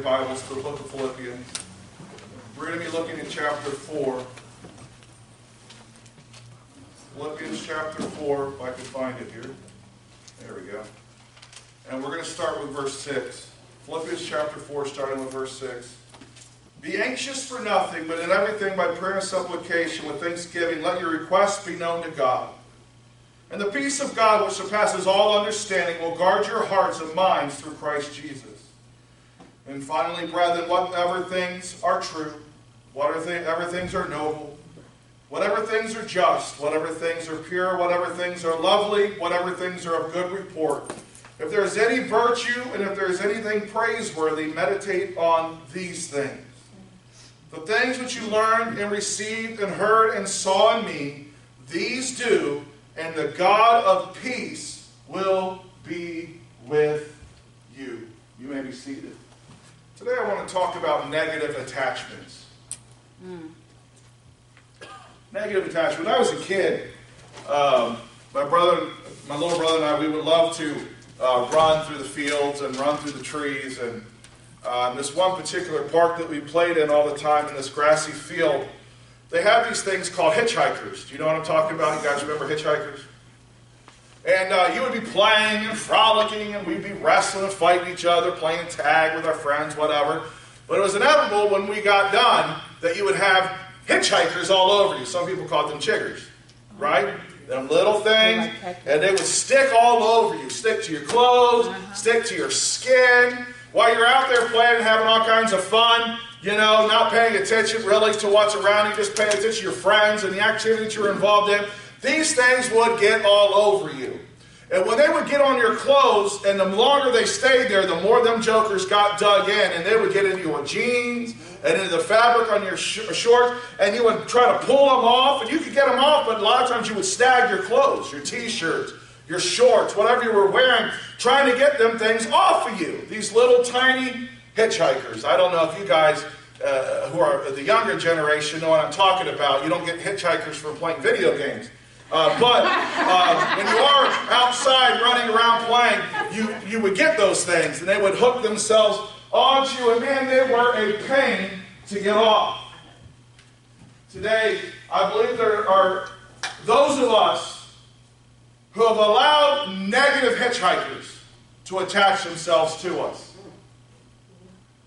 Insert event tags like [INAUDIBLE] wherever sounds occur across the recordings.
Your Bibles to the book of Philippians. We're going to be looking at chapter 4. Philippians chapter 4, if I can find it here. There we go. And we're going to start with verse 6. Philippians chapter 4, starting with verse 6. Be anxious for nothing, but in everything by prayer and supplication with thanksgiving, let your requests be known to God. And the peace of God, which surpasses all understanding, will guard your hearts and minds through Christ Jesus. And finally, brethren, whatever things are true, whatever things are noble, whatever things are just, whatever things are pure, whatever things are lovely, whatever things are of good report. If there is any virtue and if there is anything praiseworthy, meditate on these things. The things which you learned and received and heard and saw in me, these do, and the God of peace will be with you. You may be seated. Today I want to talk about negative attachments. Mm. Negative attachment. When I was a kid, um, my brother, my little brother and I, we would love to uh, run through the fields and run through the trees. And uh, this one particular park that we played in all the time in this grassy field, they have these things called hitchhikers. Do you know what I'm talking about? You guys remember hitchhikers? And uh, you would be playing and frolicking, and we'd be wrestling and fighting each other, playing tag with our friends, whatever. But it was inevitable when we got done that you would have hitchhikers all over you. Some people called them chiggers, right? Them little things, and they would stick all over you, stick to your clothes, uh-huh. stick to your skin. While you're out there playing, and having all kinds of fun, you know, not paying attention really to what's around you, just paying attention to your friends and the activities you're involved in. These things would get all over you. And when they would get on your clothes, and the longer they stayed there, the more them jokers got dug in, and they would get into your jeans and into the fabric on your sh- shorts, and you would try to pull them off, and you could get them off, but a lot of times you would snag your clothes, your t-shirts, your shorts, whatever you were wearing, trying to get them things off of you. These little tiny hitchhikers. I don't know if you guys uh, who are the younger generation know what I'm talking about. You don't get hitchhikers from playing video games. Uh, but uh, when you are outside running around playing, you, you would get those things, and they would hook themselves onto you, and man, they were a pain to get off. Today, I believe there are those of us who have allowed negative hitchhikers to attach themselves to us.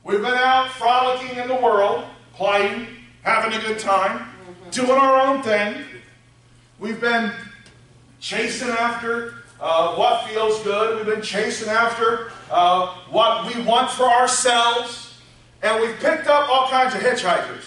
We've been out frolicking in the world, playing, having a good time, doing our own thing. We've been chasing after uh, what feels good. We've been chasing after uh, what we want for ourselves. And we've picked up all kinds of hitchhikers.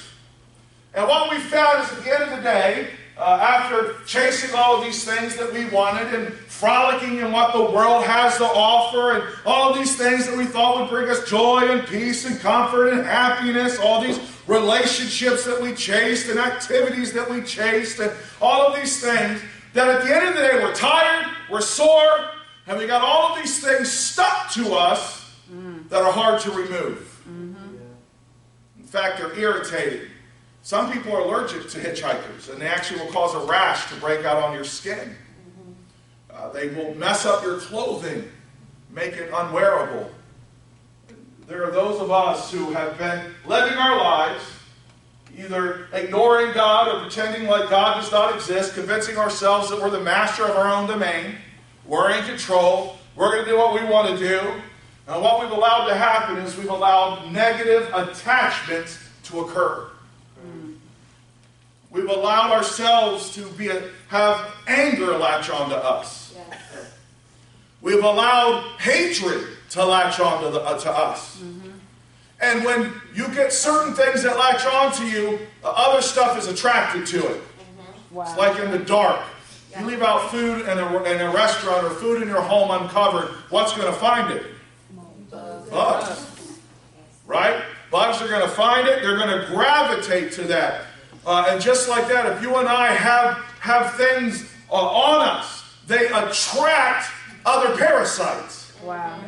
And what we found is at the end of the day, uh, after chasing all of these things that we wanted and frolicking in what the world has to offer and all of these things that we thought would bring us joy and peace and comfort and happiness, all these relationships that we chased and activities that we chased and all of these things, that at the end of the day we're tired, we're sore, and we got all of these things stuck to us mm. that are hard to remove. Mm-hmm. In fact, they're irritating. Some people are allergic to hitchhikers, and they actually will cause a rash to break out on your skin. Uh, they will mess up your clothing, make it unwearable. There are those of us who have been living our lives either ignoring God or pretending like God does not exist, convincing ourselves that we're the master of our own domain, we're in control, we're going to do what we want to do. And what we've allowed to happen is we've allowed negative attachments to occur. We've allowed ourselves to be a, have anger latch onto us. Yes. We've allowed hatred to latch onto the, uh, to us. Mm-hmm. And when you get certain things that latch onto you, uh, other stuff is attracted to it. Mm-hmm. Wow. It's like in the dark. Yeah. You leave out food in a, in a restaurant or food in your home uncovered, what's going to find it? Bugs. Right? Bugs are going to find it, they're going to gravitate to that. Uh, and just like that, if you and I have, have things uh, on us, they attract other parasites. Wow.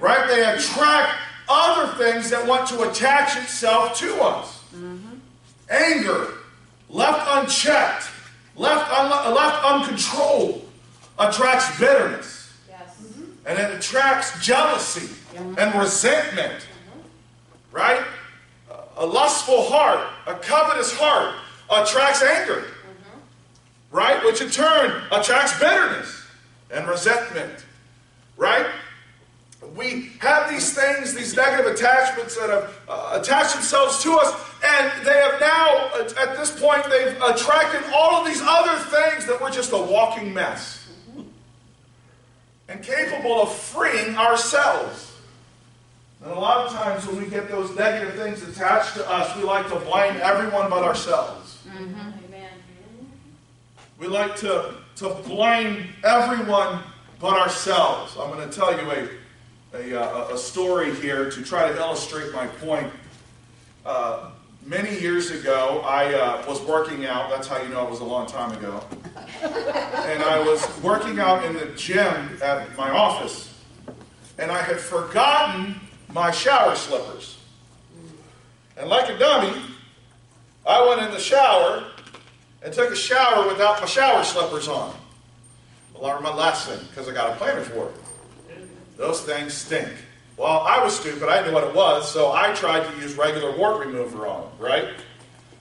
Right? They attract other things that want to attach itself to us. Mm-hmm. Anger, left unchecked, left, un- left uncontrolled, attracts bitterness. Yes. And it attracts jealousy and resentment. Right? A lustful heart, a covetous heart, attracts anger. Right? Which in turn attracts bitterness and resentment. Right? We have these things, these negative attachments that have uh, attached themselves to us, and they have now, at this point, they've attracted all of these other things that we're just a walking mess. And capable of freeing ourselves. And a lot of times when we get those negative things attached to us, we like to blame everyone but ourselves. Amen. We like to, to blame everyone but ourselves. I'm going to tell you a, a, uh, a story here to try to illustrate my point. Uh, many years ago, I uh, was working out. That's how you know it was a long time ago. and I was working out in the gym at my office. And I had forgotten my shower slippers. And like a dummy, I went in the shower and took a shower without my shower slippers on. I learned my lesson because I got a planter's wart. Those things stink. Well, I was stupid. I knew what it was, so I tried to use regular wart remover on them, right?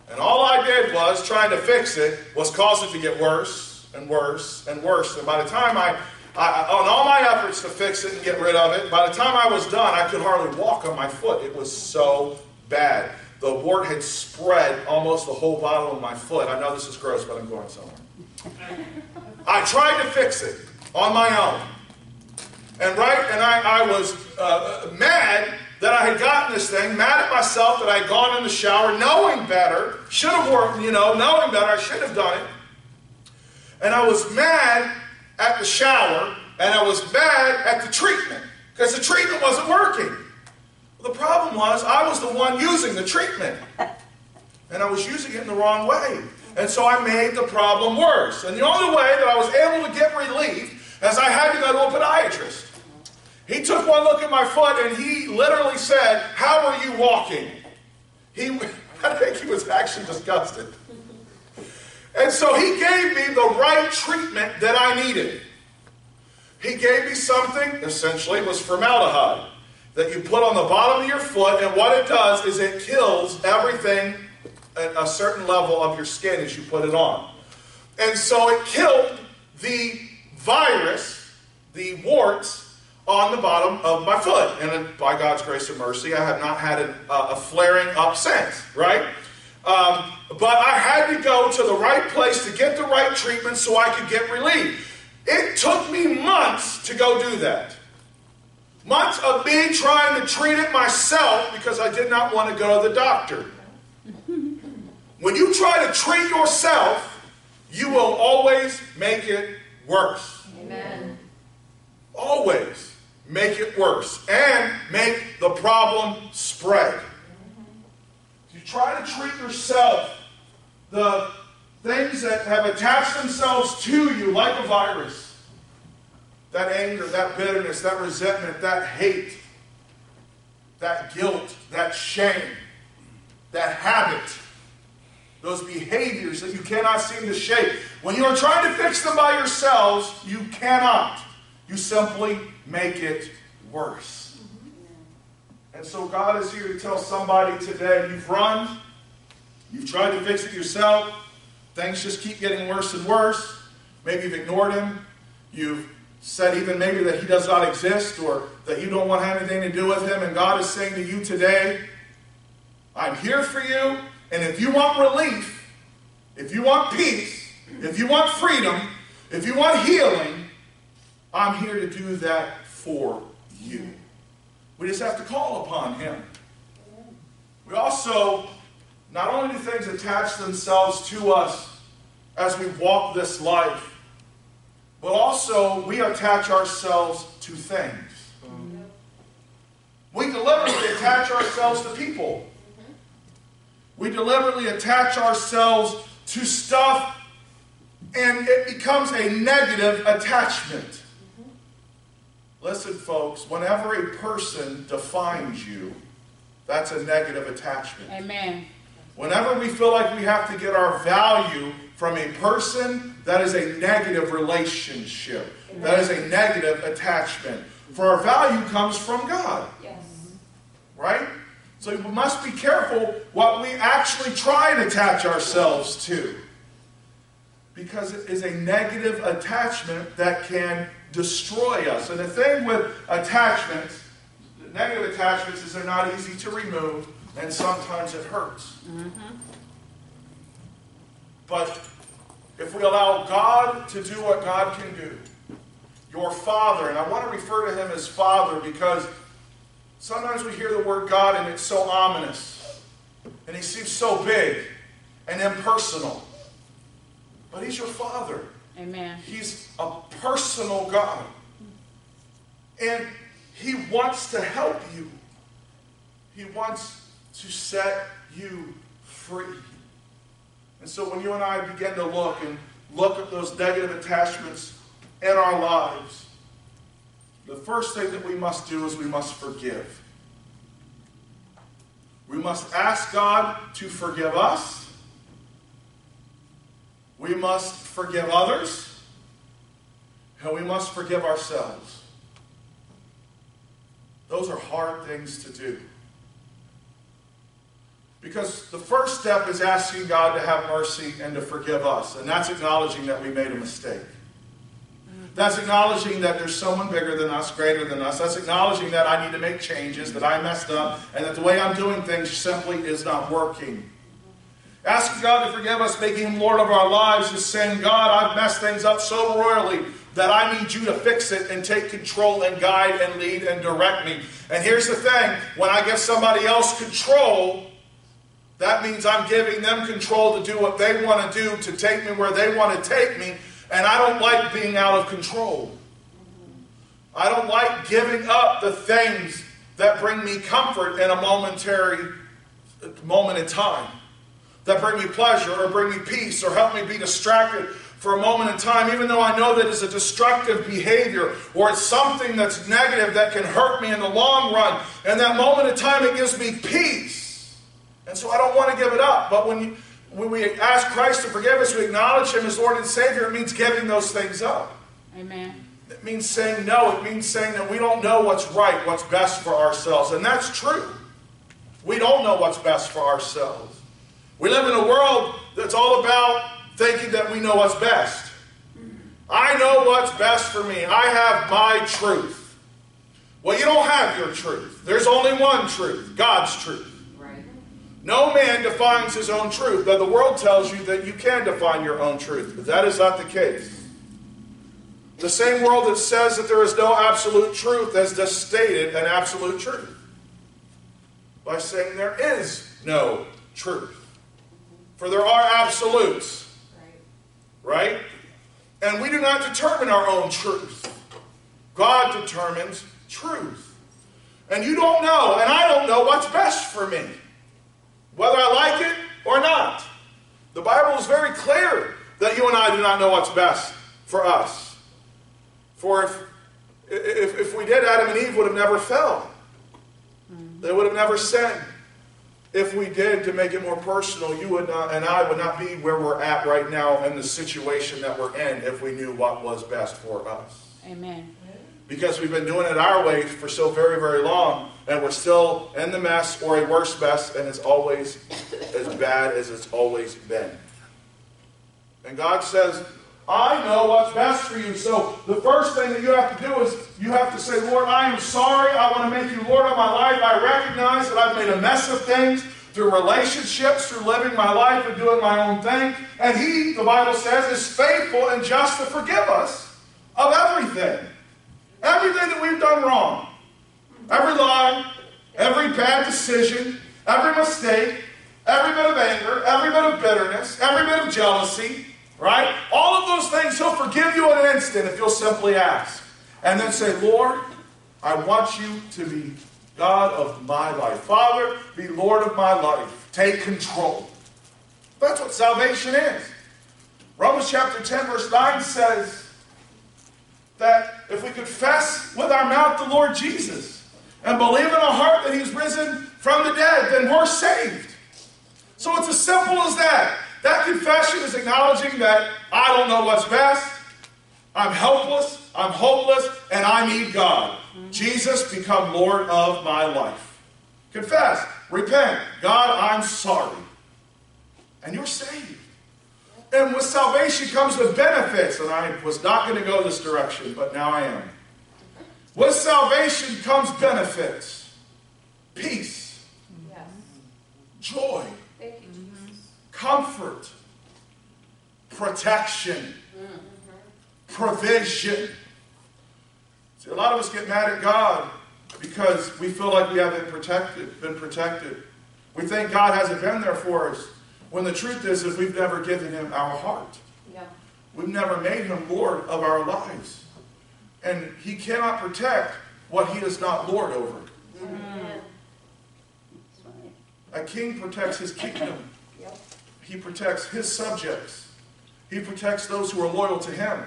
And all I did was, trying to fix it, was cause it to get worse and worse and worse. And by the time I I, on all my efforts to fix it and get rid of it, by the time I was done, I could hardly walk on my foot. It was so bad. The wart had spread almost the whole bottom of my foot. I know this is gross, but I'm going somewhere. [LAUGHS] I tried to fix it on my own. And right, and I, I was uh, mad that I had gotten this thing, mad at myself that I had gone in the shower knowing better, should have worked, you know, knowing better, I should have done it. And I was mad at the shower and I was mad at the treatment because the treatment wasn't working. Well, the problem was I was the one using the treatment and I was using it in the wrong way. And so I made the problem worse. And the only way that I was able to get relief is I had to go to a podiatrist. He took one look at my foot and he literally said, How are you walking? He, [LAUGHS] I think he was actually disgusted. And so he gave me the right treatment that I needed. He gave me something, essentially, was formaldehyde that you put on the bottom of your foot, and what it does is it kills everything at a certain level of your skin as you put it on. And so it killed the virus, the warts, on the bottom of my foot. And by God's grace and mercy, I have not had a, uh, a flaring up since, right? Um, but I had to go to the right place to get the right treatment so I could get relief. It took me months to go do that. Months of me trying to treat it myself because I did not want to go to the doctor. When you try to treat yourself, you will always make it worse. Amen. Always make it worse and make the problem spread. Try to treat yourself, the things that have attached themselves to you like a virus that anger, that bitterness, that resentment, that hate, that guilt, that shame, that habit, those behaviors that you cannot seem to shake. When you are trying to fix them by yourselves, you cannot. You simply make it worse. And so God is here to tell somebody today you've run, you've tried to fix it yourself, things just keep getting worse and worse. Maybe you've ignored him, you've said even maybe that he does not exist or that you don't want have anything to do with him. And God is saying to you today, I'm here for you. And if you want relief, if you want peace, if you want freedom, if you want healing, I'm here to do that for you. We just have to call upon him. We also, not only do things attach themselves to us as we walk this life, but also we attach ourselves to things. We deliberately attach ourselves to people. We deliberately attach ourselves to stuff, and it becomes a negative attachment. Listen, folks, whenever a person defines you, that's a negative attachment. Amen. Whenever we feel like we have to get our value from a person, that is a negative relationship. That is a negative attachment. For our value comes from God. Yes. Right? So we must be careful what we actually try and attach ourselves to. Because it is a negative attachment that can destroy us. And the thing with attachments, negative attachments, is they're not easy to remove, and sometimes it hurts. But if we allow God to do what God can do, your Father, and I want to refer to Him as Father because sometimes we hear the word God and it's so ominous, and He seems so big and impersonal. But He's your Father. Amen. He's a personal God. And He wants to help you. He wants to set you free. And so when you and I begin to look and look at those negative attachments in our lives, the first thing that we must do is we must forgive. We must ask God to forgive us. We must forgive others. And we must forgive ourselves. Those are hard things to do. Because the first step is asking God to have mercy and to forgive us. And that's acknowledging that we made a mistake. That's acknowledging that there's someone bigger than us, greater than us. That's acknowledging that I need to make changes, that I messed up, and that the way I'm doing things simply is not working. Asking God to forgive us, making Him Lord of our lives, is saying, God, I've messed things up so royally that I need you to fix it and take control and guide and lead and direct me. And here's the thing when I give somebody else control, that means I'm giving them control to do what they want to do, to take me where they want to take me. And I don't like being out of control. I don't like giving up the things that bring me comfort in a momentary moment in time, that bring me pleasure or bring me peace or help me be distracted for a moment in time, even though I know that it's a destructive behavior or it's something that's negative that can hurt me in the long run. And that moment in time, it gives me peace. And so I don't want to give it up. But when, you, when we ask Christ to forgive us, we acknowledge Him as Lord and Savior, it means giving those things up. Amen. It means saying no. It means saying that we don't know what's right, what's best for ourselves. And that's true. We don't know what's best for ourselves. We live in a world that's all about thinking that we know what's best. I know what's best for me. I have my truth. Well, you don't have your truth. There's only one truth God's truth. Right. No man defines his own truth, though the world tells you that you can define your own truth. But that is not the case. The same world that says that there is no absolute truth has just stated an absolute truth by saying there is no truth. For there are absolutes, Right. right? And we do not determine our own truth. God determines truth. And you don't know, and I don't know what's best for me, whether I like it or not. The Bible is very clear that you and I do not know what's best for us. For if, if, if we did, Adam and Eve would have never fell. Hmm. They would have never sinned. If we did, to make it more personal, you would not, and I would not be where we're at right now in the situation that we're in if we knew what was best for us. Amen. Because we've been doing it our way for so very, very long, and we're still in the mess or a worse mess, and it's always as bad as it's always been. And God says, I know what's best for you. So the first thing that you have to do is you have to say, Lord, I am sorry. I want to make you Lord of my life. I recognize that I've made a mess of things through relationships, through living my life and doing my own thing. And He, the Bible says, is faithful and just to forgive us of everything. Everything that we've done wrong. Every lie, every bad decision, every mistake, every bit of anger, every bit of bitterness, every bit of jealousy, right? All of those things, He'll forgive you in an instant if you'll simply ask. And then say, Lord, I want you to be God of my life. Father, be Lord of my life. Take control. That's what salvation is. Romans chapter 10, verse 9 says that if we confess with our mouth the Lord Jesus and believe in our heart that he's risen from the dead, then we're saved. So it's as simple as that. That confession is acknowledging that I don't know what's best, I'm helpless, I'm hopeless, and I need God. Mm-hmm. Jesus, become Lord of my life. Confess, repent. God, I'm sorry. And you're saved. And with salvation comes the benefits. And I was not going to go this direction, but now I am. With salvation comes benefits peace, Yes. joy, Thank you, Jesus. Comfort, protection, provision. See, a lot of us get mad at God because we feel like we haven't protected, been protected. We think God hasn't been there for us. When the truth is, is we've never given Him our heart. Yeah. We've never made Him Lord of our lives. And He cannot protect what He is not Lord over. Mm-hmm. Amen. A king protects his kingdom. He protects his subjects. He protects those who are loyal to him.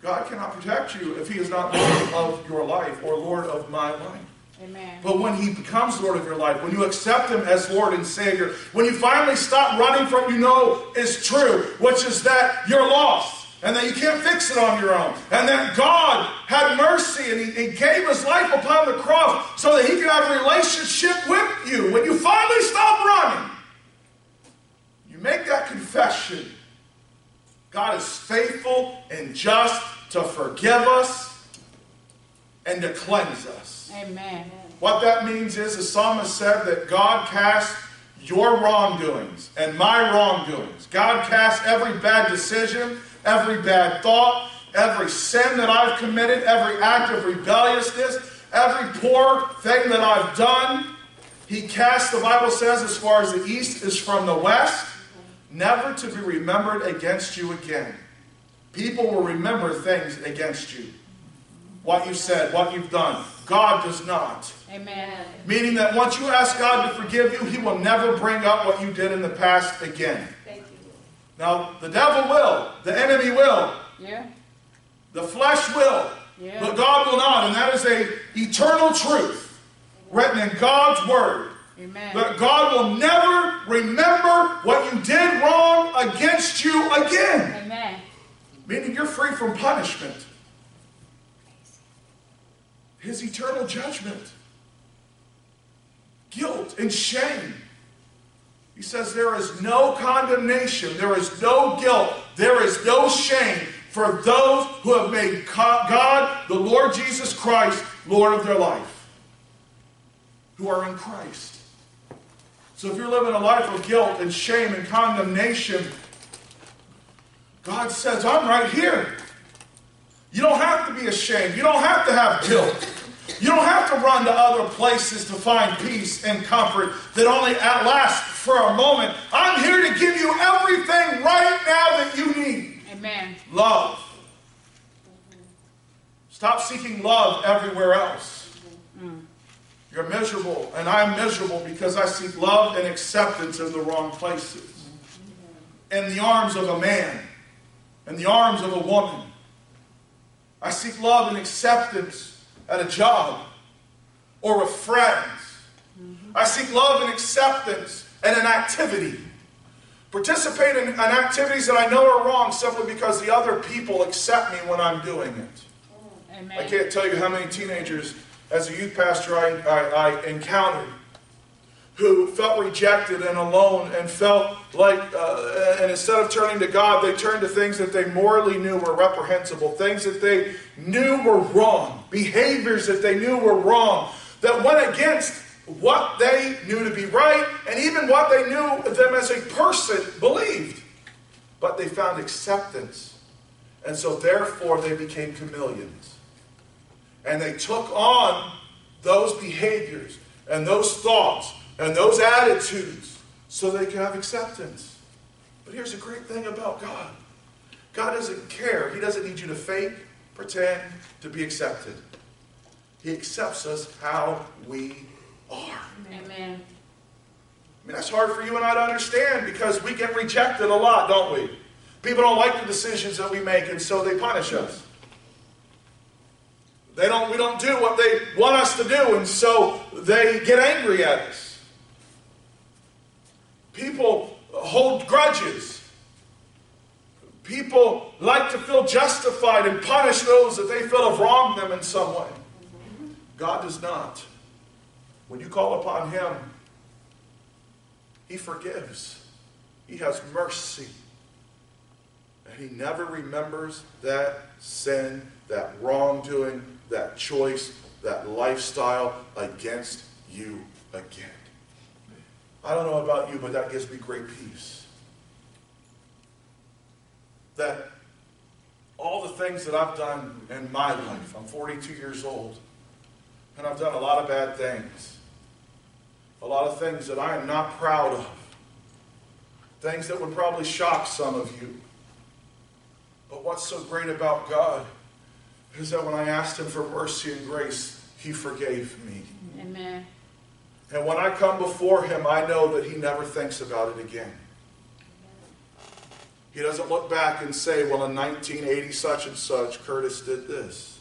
God cannot protect you if he is not Lord of your life or Lord of my life. Amen. But when he becomes Lord of your life, when you accept him as Lord and Savior, when you finally stop running from what you know is true, which is that you're lost and that you can't fix it on your own, and that God had mercy and he, he gave his life upon the cross so that he could have a relationship with you. When you finally stop running, make that confession. God is faithful and just to forgive us and to cleanse us. Amen. What that means is the psalmist said that God casts your wrongdoings and my wrongdoings. God casts every bad decision, every bad thought, every sin that I've committed, every act of rebelliousness, every poor thing that I've done. He casts, the Bible says, as far as the east is from the west, never to be remembered against you again. People will remember things against you. What you said, what you've done. God does not. Amen. Meaning that once you ask God to forgive you, He will never bring up what you did in the past again. Thank you. Now, the devil will, the enemy will, Yeah. the flesh will, Yeah. but God will not. And that is a eternal truth written in God's Word. Amen. That God will never remember what you did wrong against you again. Amen. Meaning you're free from punishment. His eternal judgment, guilt, and shame. He says there is no condemnation, there is no guilt, there is no shame for those who have made God, the Lord Jesus Christ, Lord of their life, who are in Christ. So if you're living a life of guilt and shame and condemnation, God says, I'm right here. You don't have to be ashamed. You don't have to have guilt. You don't have to run to other places to find peace and comfort that only lasts for a moment. I'm here to give you everything right now that you need. Amen. Love. Stop seeking love everywhere else. You're miserable, and I'm miserable because I seek love and acceptance in the wrong places. In the arms of a man, in the arms of a woman. I seek love and acceptance at a job or with friends. I seek love and acceptance at an activity. Participate in, in activities that I know are wrong simply because the other people accept me when I'm doing it. Oh, amen. I can't tell you how many teenagers, as a youth pastor, I, I, I encountered who felt rejected and alone and felt like, uh, and instead of turning to God, they turned to things that they morally knew were reprehensible, things that they knew were wrong, behaviors that they knew were wrong, that went against what they knew to be right and even what they knew them as a person believed. But they found acceptance. And so, therefore, they became chameleons. And they took on those behaviors and those thoughts and those attitudes so they could have acceptance. But here's the great thing about God God doesn't care. He doesn't need you to fake, pretend to be accepted. He accepts us how we are. Amen. I mean, that's hard for you and I to understand because we get rejected a lot, don't we? People don't like the decisions that we make, and so they punish us. They don't, we don't do what they want us to do, and so they get angry at us. People hold grudges. People like to feel justified and punish those that they feel have wronged them in some way. God does not. When you call upon Him, He forgives. He has mercy. And He never remembers that sin, that wrongdoing, that choice, that lifestyle against you again. I don't know about you, but that gives me great peace. That all the things that I've done in my life, I'm 42 years old, and I've done a lot of bad things. A lot of things that I am not proud of. Things that would probably shock some of you. But what's so great about God is that when I asked Him for mercy and grace, He forgave me. Amen. And when I come before Him, I know that He never thinks about it again. He doesn't look back and say, well, in 1980 such and such, Curtis did this.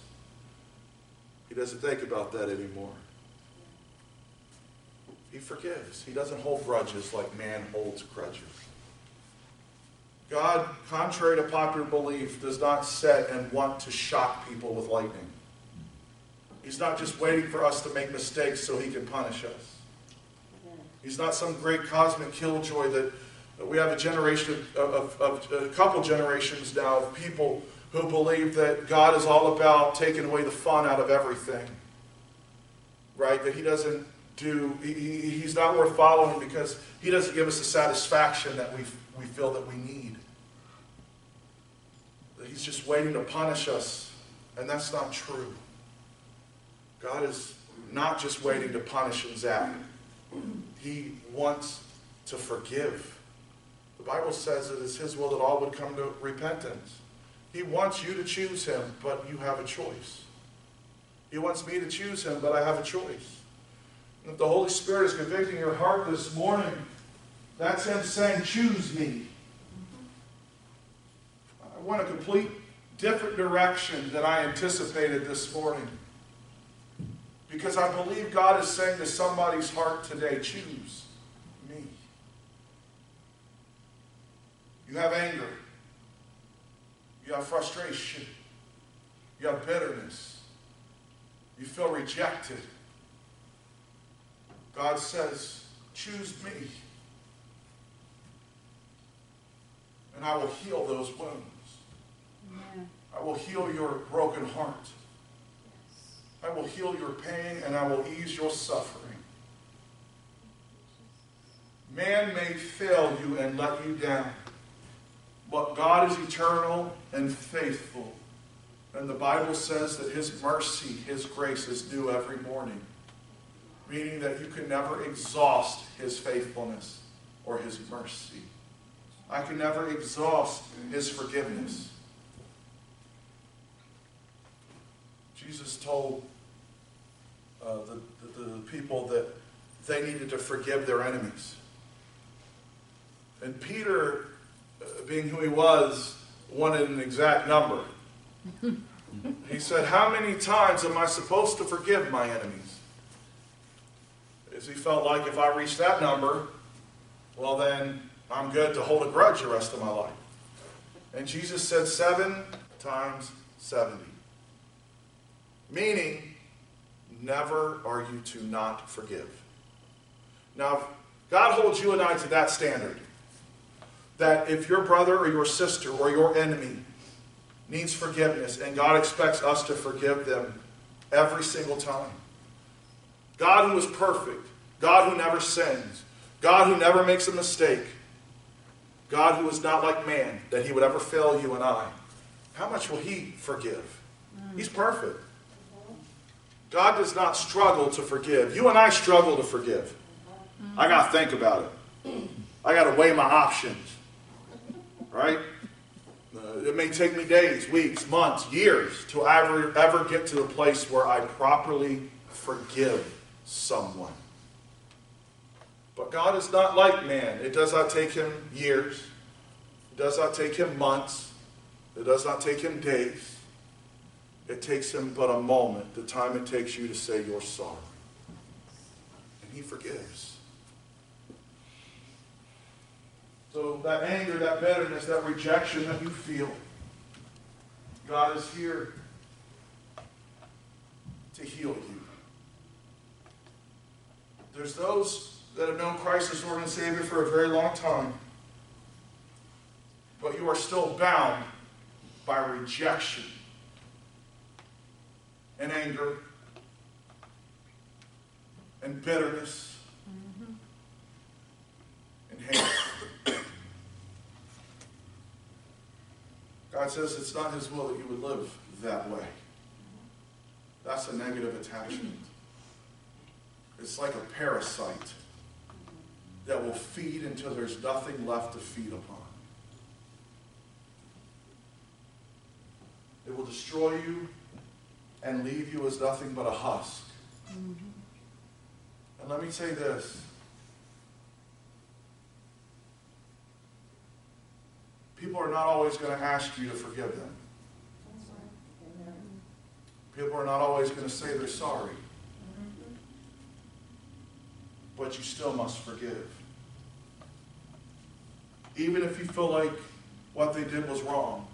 He doesn't think about that anymore. He forgives. He doesn't hold grudges like man holds grudges. God, contrary to popular belief, does not set and want to shock people with lightning. He's not just waiting for us to make mistakes so he can punish us. He's not some great cosmic killjoy that, that we have a generation of, of, of a couple generations now of people who believe that God is all about taking away the fun out of everything. Right? That he doesn't do, he, he, he's not worth following because he doesn't give us the satisfaction that we, we feel that we need. He's just waiting to punish us, and that's not true. God is not just waiting to punish and zap. He wants to forgive. The Bible says it is His will that all would come to repentance. He wants you to choose Him, but you have a choice. He wants me to choose Him, but I have a choice. And if the Holy Spirit is convicting your heart this morning, that's Him saying, Choose me. I want a complete different direction than I anticipated this morning. Because I believe God is saying to somebody's heart today, choose me. You have anger. You have frustration. You have bitterness. You feel rejected. God says, choose me. And I will heal those wounds. I will heal your broken heart. I will heal your pain and I will ease your suffering. Man may fail you and let you down, but God is eternal and faithful. And the Bible says that His mercy, His grace is new every morning, meaning that you can never exhaust His faithfulness or His mercy. I can never exhaust His forgiveness. Jesus told uh, the, the, the people that they needed to forgive their enemies. And Peter, uh, being who he was, wanted an exact number. [LAUGHS] he said, How many times am I supposed to forgive my enemies? As he felt like if I reached that number, well, then I'm good to hold a grudge the rest of my life. And Jesus said, Seven times 70. Meaning, never are you to not forgive. Now, God holds you and I to that standard. That if your brother or your sister or your enemy needs forgiveness, and God expects us to forgive them every single time. God who is perfect, God who never sins, God who never makes a mistake, God who is not like man, that he would ever fail you and I. How much will he forgive? He's perfect. God does not struggle to forgive. You and I struggle to forgive. I got to think about it. I got to weigh my options. Right? Uh, it may take me days, weeks, months, years to ever, ever get to the place where I properly forgive someone. But God is not like man. It does not take him years. It does not take him months. It does not take him days. It takes him but a moment, the time it takes you to say you're sorry. And he forgives. So that anger, that bitterness, that rejection that you feel, God is here to heal you. There's those that have known Christ as Lord and Savior for a very long time, but you are still bound by rejection and anger and bitterness and hate. God says it's not His will that you would live that way. That's a negative attachment. It's like a parasite that will feed until there's nothing left to feed upon. It will destroy you and leave you as nothing but a husk. And let me say this. People are not always going to ask you to forgive them. People are not always going to say they're sorry. But you still must forgive. Even if you feel like what they did was wrong.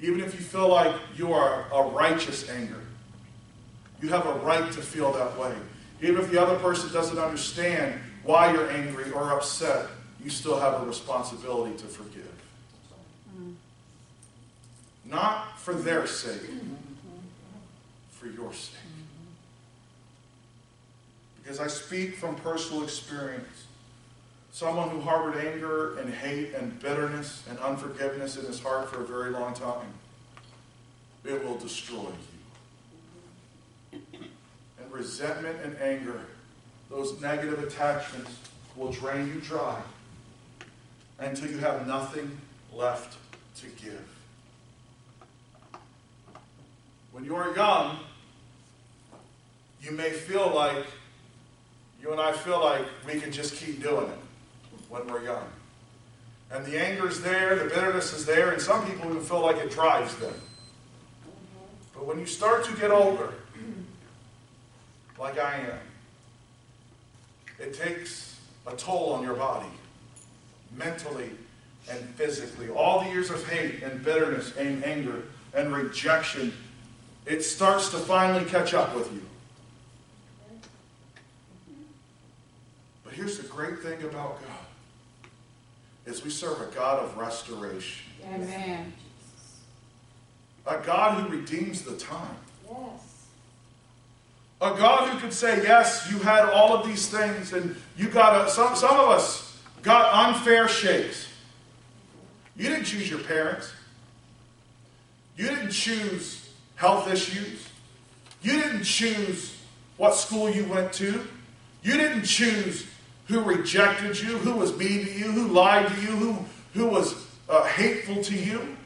Even if you feel like you are a righteous anger. You have a right to feel that way. Even if the other person doesn't understand why you're angry or upset, you still have a responsibility to forgive. Not for their sake, for your sake. Because I speak from personal experience. Someone who harbored anger and hate and bitterness and unforgiveness in his heart for a very long time, it will destroy you. And resentment and anger, those negative attachments, will drain you dry until you have nothing left to give. When you are young, you may feel like, you and I feel like we can just keep doing it when we're young. And the anger is there, the bitterness is there, and some people even feel like it drives them. But when you start to get older, like I am, it takes a toll on your body, mentally and physically. All the years of hate and bitterness and anger and rejection, it starts to finally catch up with you. But here's the great thing about God is we serve a God of restoration. Amen. A God who redeems the time. Yes. A God who could say, yes, you had all of these things and you got a, some, some of us got unfair shakes. You didn't choose your parents. You didn't choose health issues. You didn't choose what school you went to. You didn't choose who rejected you, who was mean to you, who lied to you, who, who was uh, hateful to you.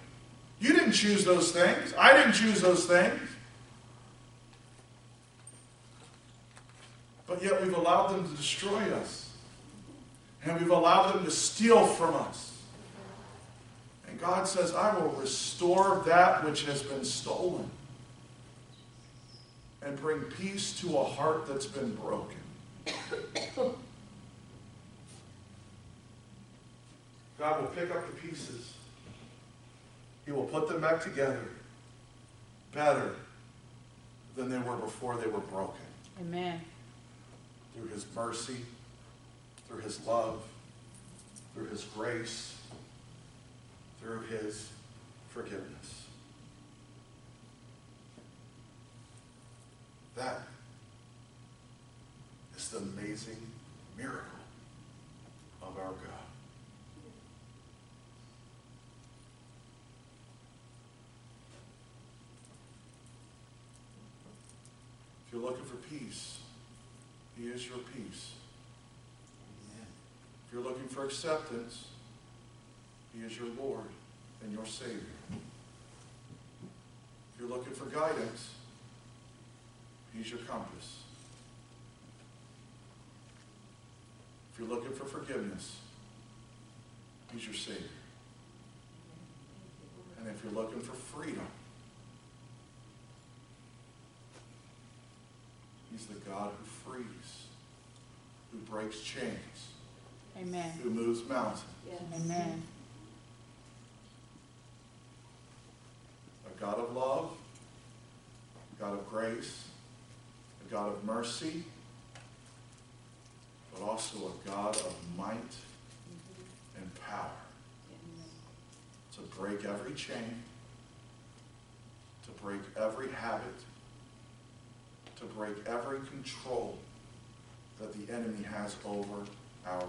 You didn't choose those things. I didn't choose those things. But yet we've allowed them to destroy us. And we've allowed them to steal from us. And God says, I will restore that which has been stolen and bring peace to a heart that's been broken. God will pick up the pieces. He will put them back together better than they were before they were broken. Amen. Through His mercy, through His love, through His grace, through His forgiveness. That is the amazing miracle of our God. If you're looking for peace, He is your peace. If you're looking for acceptance, He is your Lord and your Savior. If you're looking for guidance, He's your compass. If you're looking for forgiveness, He's your Savior. And if you're looking for freedom, He's the God who frees, who breaks chains, Amen. who moves mountains. Amen. A God of love, a God of grace, a God of mercy, but also a God of might and power to break every chain, to break every habit, to break every control that the enemy has over our.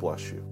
bless you.